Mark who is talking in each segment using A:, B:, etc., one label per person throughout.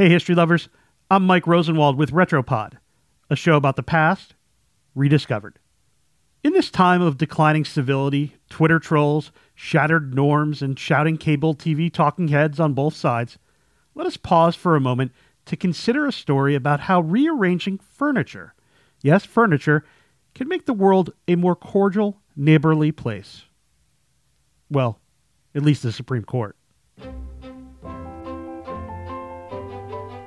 A: Hey, history lovers. I'm Mike Rosenwald with Retropod, a show about the past rediscovered. In this time of declining civility, Twitter trolls, shattered norms, and shouting cable TV talking heads on both sides, let us pause for a moment to consider a story about how rearranging furniture, yes, furniture, can make the world a more cordial, neighborly place. Well, at least the Supreme Court.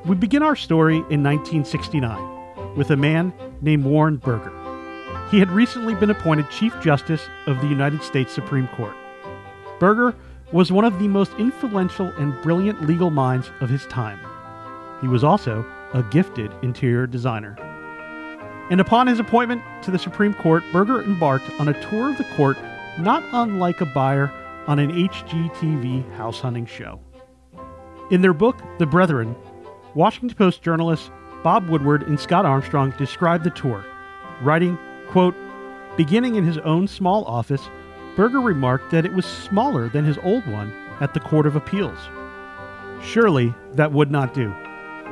A: We begin our story in 1969 with a man named Warren Burger. He had recently been appointed Chief Justice of the United States Supreme Court. Burger was one of the most influential and brilliant legal minds of his time. He was also a gifted interior designer. And upon his appointment to the Supreme Court, Burger embarked on a tour of the court not unlike a buyer on an HGTV house hunting show. In their book, The Brethren, Washington Post journalists Bob Woodward and Scott Armstrong described the tour, writing, quote, Beginning in his own small office, Burger remarked that it was smaller than his old one at the Court of Appeals. Surely that would not do.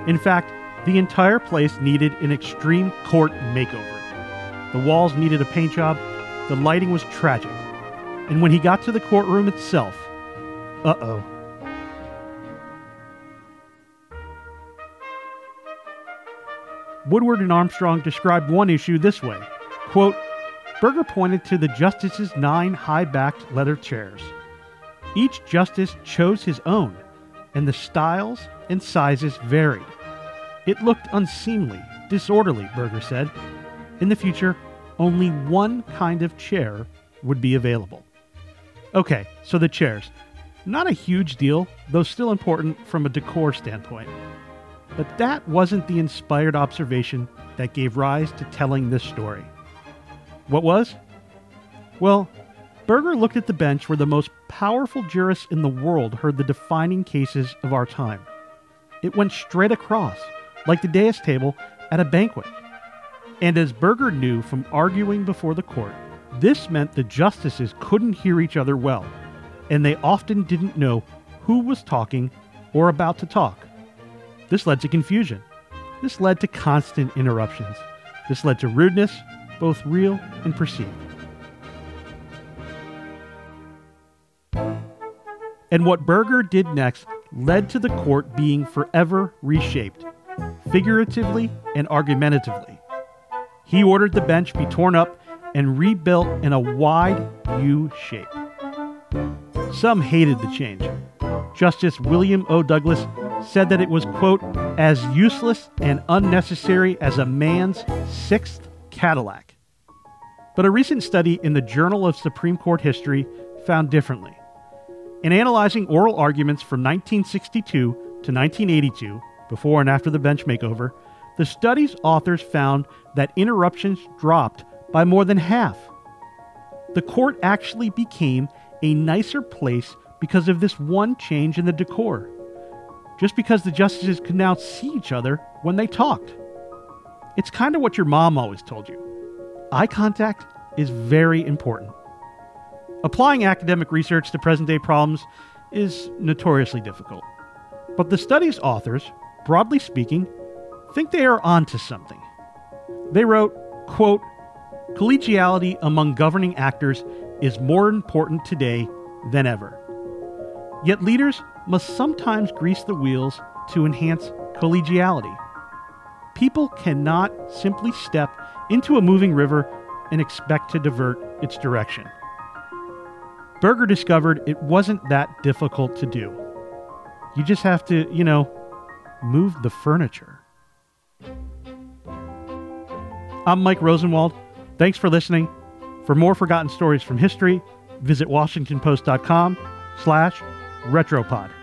A: In fact, the entire place needed an extreme court makeover. The walls needed a paint job, the lighting was tragic, and when he got to the courtroom itself, uh oh. Woodward and Armstrong described one issue this way quote, Burger pointed to the justices' nine high backed leather chairs. Each justice chose his own, and the styles and sizes varied. It looked unseemly, disorderly, Burger said. In the future, only one kind of chair would be available. Okay, so the chairs. Not a huge deal, though still important from a decor standpoint. But that wasn't the inspired observation that gave rise to telling this story. What was? Well, Burger looked at the bench where the most powerful jurists in the world heard the defining cases of our time. It went straight across, like the dais table at a banquet. And as Burger knew from arguing before the court, this meant the justices couldn't hear each other well, and they often didn't know who was talking or about to talk. This led to confusion. This led to constant interruptions. This led to rudeness, both real and perceived. And what Burger did next led to the court being forever reshaped, figuratively and argumentatively. He ordered the bench be torn up and rebuilt in a wide U shape. Some hated the change. Justice William O. Douglas said that it was, quote, as useless and unnecessary as a man's sixth Cadillac. But a recent study in the Journal of Supreme Court History found differently. In analyzing oral arguments from 1962 to 1982, before and after the bench makeover, the study's authors found that interruptions dropped by more than half. The court actually became a nicer place because of this one change in the decor just because the justices could now see each other when they talked. It's kind of what your mom always told you eye contact is very important. Applying academic research to present day problems is notoriously difficult. But the study's authors, broadly speaking, think they are onto something. They wrote, quote, collegiality among governing actors is more important today than ever. Yet leaders must sometimes grease the wheels to enhance collegiality. People cannot simply step into a moving river and expect to divert its direction. Burger discovered it wasn't that difficult to do. You just have to, you know, move the furniture. I'm Mike Rosenwald. Thanks for listening. For more forgotten stories from history, visit washingtonpost.com slash retropod.